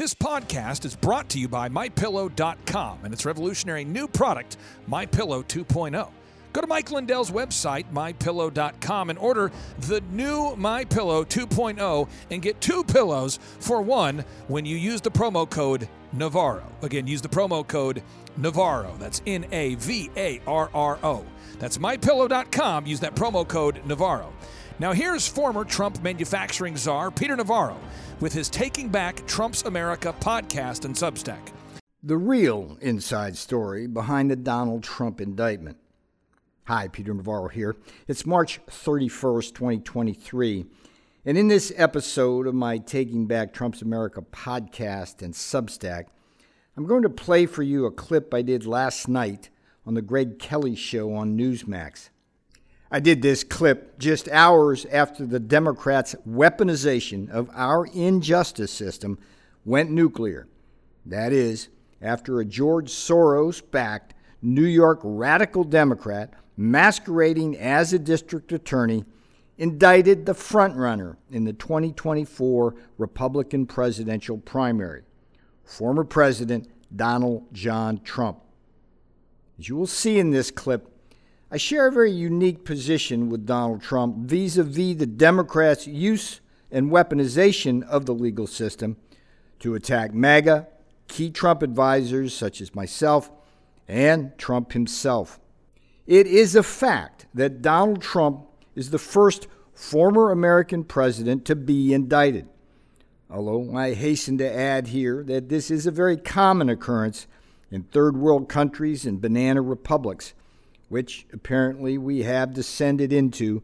This podcast is brought to you by MyPillow.com and its revolutionary new product, MyPillow 2.0. Go to Mike Lindell's website, mypillow.com, and order the new MyPillow 2.0 and get two pillows for one when you use the promo code Navarro. Again, use the promo code Navarro. That's N A V A R R O. That's mypillow.com. Use that promo code Navarro. Now, here's former Trump manufacturing czar Peter Navarro with his Taking Back Trump's America podcast and Substack. The real inside story behind the Donald Trump indictment. Hi, Peter Navarro here. It's March 31st, 2023. And in this episode of my Taking Back Trump's America podcast and Substack, I'm going to play for you a clip I did last night on the Greg Kelly show on Newsmax. I did this clip just hours after the Democrats' weaponization of our injustice system went nuclear. That is, after a George Soros backed New York radical Democrat masquerading as a district attorney, indicted the frontrunner in the 2024 Republican presidential primary, former President Donald John Trump. As you will see in this clip, I share a very unique position with Donald Trump vis a vis the Democrats' use and weaponization of the legal system to attack MAGA, key Trump advisors such as myself, and Trump himself. It is a fact that Donald Trump is the first former American president to be indicted. Although I hasten to add here that this is a very common occurrence in third world countries and banana republics, which apparently we have descended into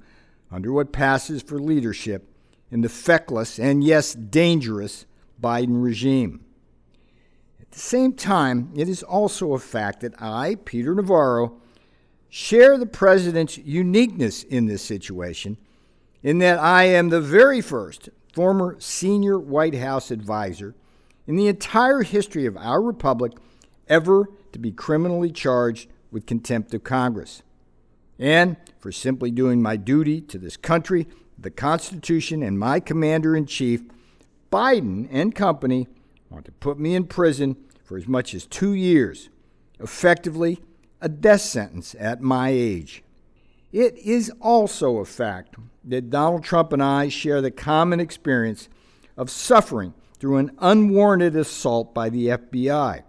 under what passes for leadership in the feckless and, yes, dangerous Biden regime. At the same time, it is also a fact that I, Peter Navarro, share the president's uniqueness in this situation, in that I am the very first former senior White House advisor in the entire history of our republic ever to be criminally charged with contempt of Congress, and for simply doing my duty to this country, the Constitution, and my commander in chief, Biden and company want to put me in prison for as much as two years, effectively a death sentence at my age. It is also a fact that Donald Trump and I share the common experience of suffering through an unwarranted assault by the FBI.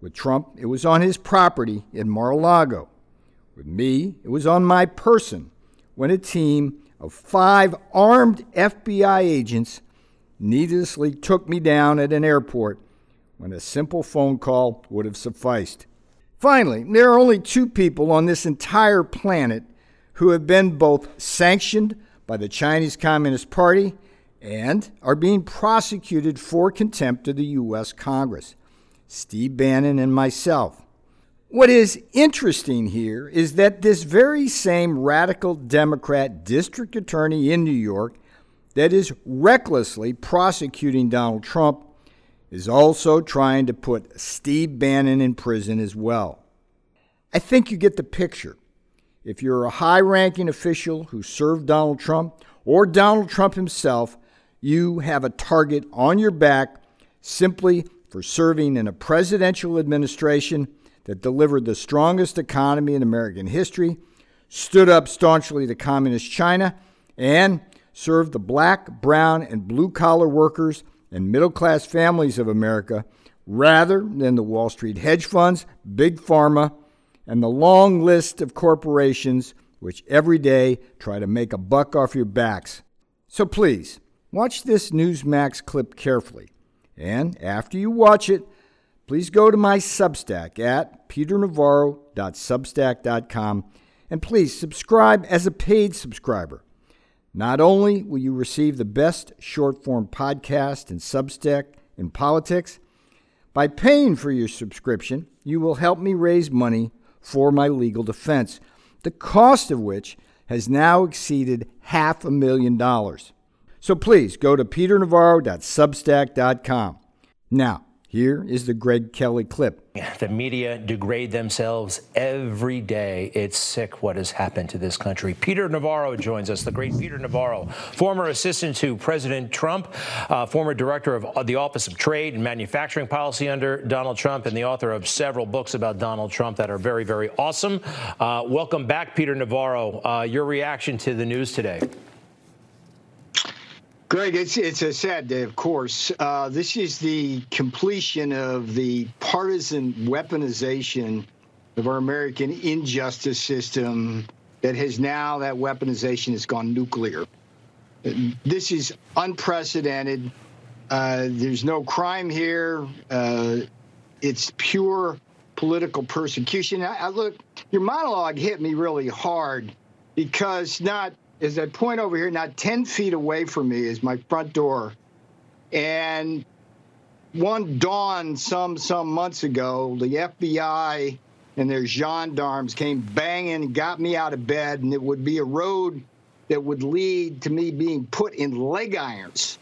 With Trump, it was on his property in Mar a Lago. With me, it was on my person when a team of five armed FBI agents needlessly took me down at an airport when a simple phone call would have sufficed. Finally, there are only two people on this entire planet who have been both sanctioned by the Chinese Communist Party and are being prosecuted for contempt of the U.S. Congress Steve Bannon and myself. What is interesting here is that this very same radical Democrat district attorney in New York that is recklessly prosecuting Donald Trump is also trying to put Steve Bannon in prison as well. I think you get the picture. If you're a high ranking official who served Donald Trump or Donald Trump himself, you have a target on your back simply for serving in a presidential administration that delivered the strongest economy in American history, stood up staunchly to Communist China, and served the black, brown, and blue collar workers and middle class families of America rather than the Wall Street hedge funds, big pharma, and the long list of corporations which every day try to make a buck off your backs. So please, watch this Newsmax clip carefully. And after you watch it, please go to my Substack at peternavarro.substack.com and please subscribe as a paid subscriber. Not only will you receive the best short form podcast and Substack in politics, by paying for your subscription, you will help me raise money for my legal defense, the cost of which has now exceeded half a million dollars. So please go to peternavarro.substack.com. Now, here is the Greg Kelly clip. The media degrade themselves every day. It's sick what has happened to this country. Peter Navarro joins us, the great Peter Navarro, former assistant to President Trump, uh, former director of the Office of Trade and Manufacturing Policy under Donald Trump, and the author of several books about Donald Trump that are very, very awesome. Uh, welcome back, Peter Navarro. Uh, your reaction to the news today? Greg, it's it's a sad day, of course. Uh, this is the completion of the partisan weaponization of our American injustice system that has now that weaponization has gone nuclear. This is unprecedented. Uh, there's no crime here. Uh, it's pure political persecution. I, I look, your monologue hit me really hard because not is that point over here, not 10 feet away from me, is my front door. And one dawn some some months ago, the FBI and their gendarmes came banging and got me out of bed, and it would be a road that would lead to me being put in leg irons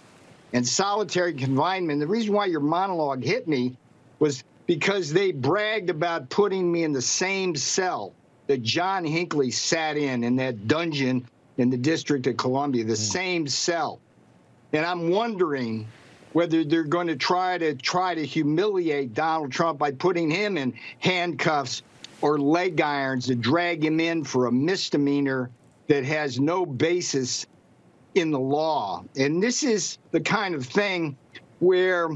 and solitary confinement. The reason why your monologue hit me was because they bragged about putting me in the same cell that John Hinckley sat in in that dungeon in the District of Columbia, the mm. same cell. And I'm wondering whether they're going to try to try to humiliate Donald Trump by putting him in handcuffs or leg irons to drag him in for a misdemeanor that has no basis in the law. And this is the kind of thing where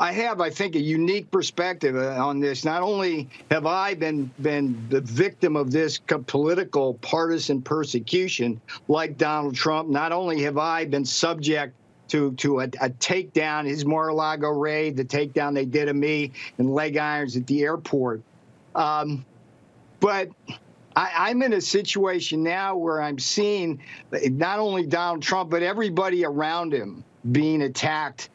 I have, I think, a unique perspective uh, on this. Not only have I been been the victim of this political partisan persecution, like Donald Trump, not only have I been subject to to a, a takedown, his Mar-a-Lago raid, the takedown they did of me and leg irons at the airport, um, but I, am in a situation now where I'm seeing not only Donald Trump but everybody around him being attacked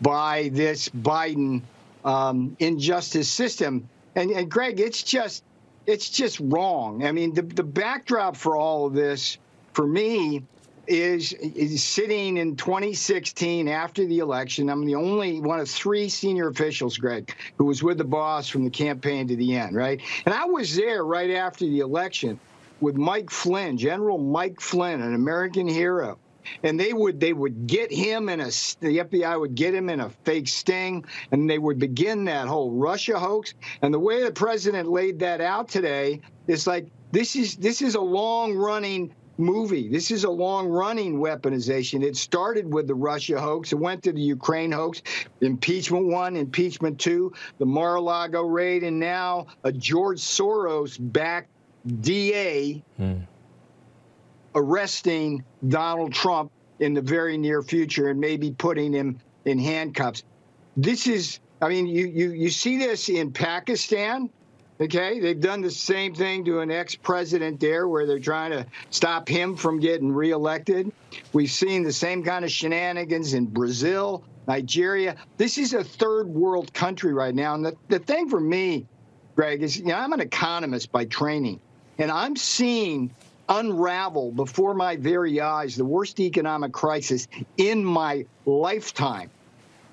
by this Biden um, injustice system. And, and Greg, it's just it's just wrong. I mean, the, the backdrop for all of this, for me, is, is sitting in 2016 after the election. I'm the only one of three senior officials, Greg, who was with the boss from the campaign to the end, right? And I was there right after the election with Mike Flynn, General Mike Flynn, an American hero and they would they would get him in a the FBI would get him in a fake sting, and they would begin that whole Russia hoax. And the way the president laid that out today is like this is this is a long running movie. This is a long running weaponization. It started with the Russia hoax. It went to the Ukraine hoax, impeachment one, impeachment two, the Mar a Lago raid, and now a George Soros backed DA. Hmm arresting Donald Trump in the very near future and maybe putting him in handcuffs. This is, I mean, you, you, you see this in Pakistan. Okay, they've done the same thing to an ex-president there, where they're trying to stop him from getting reelected. We've seen the same kind of shenanigans in Brazil, Nigeria. This is a third world country right now, and the, the thing for me, Greg, is you know I'm an economist by training, and I'm seeing unravel before my very eyes the worst economic crisis in my lifetime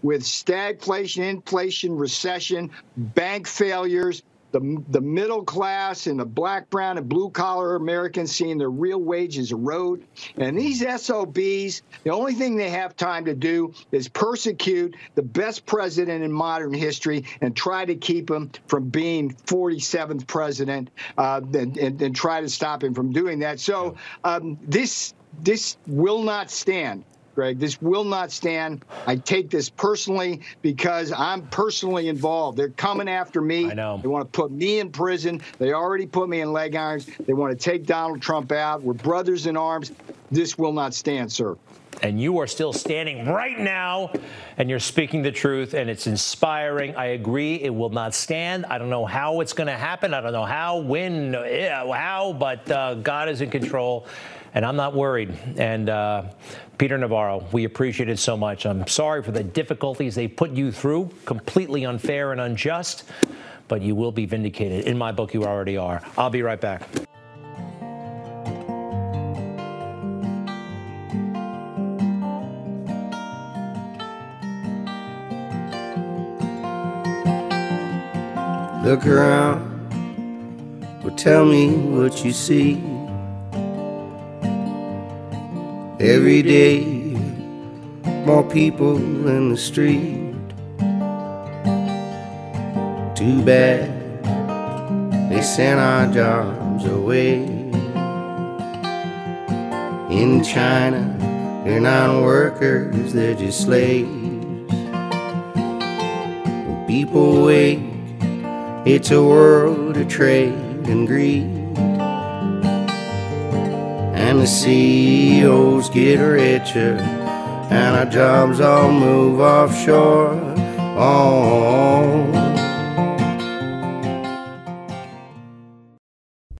with stagflation, inflation, recession, bank failures, the, the middle class and the black, brown, and blue collar Americans seeing their real wages erode. And these SOBs, the only thing they have time to do is persecute the best president in modern history and try to keep him from being 47th president uh, and, and, and, try to stop him from doing that. So um, this this will not stand. Greg. This will not stand. I take this personally because I'm personally involved. They're coming after me. I know. They want to put me in prison. They already put me in leg irons. They want to take Donald Trump out. We're brothers in arms. This will not stand, sir. And you are still standing right now and you're speaking the truth and it's inspiring. I agree. It will not stand. I don't know how it's going to happen. I don't know how, when, how, but uh, God is in control and I'm not worried. And uh, Peter Navarro, we appreciate it so much. I'm sorry for the difficulties they put you through, completely unfair and unjust, but you will be vindicated. In my book, you already are. I'll be right back. Look around, well, tell me what you see. Every day, more people in the street. Too bad they sent our jobs away. In China, they're not workers, they're just slaves. People wake, it's a world of trade and greed. And the CEOs get richer, and our jobs all move offshore. Oh,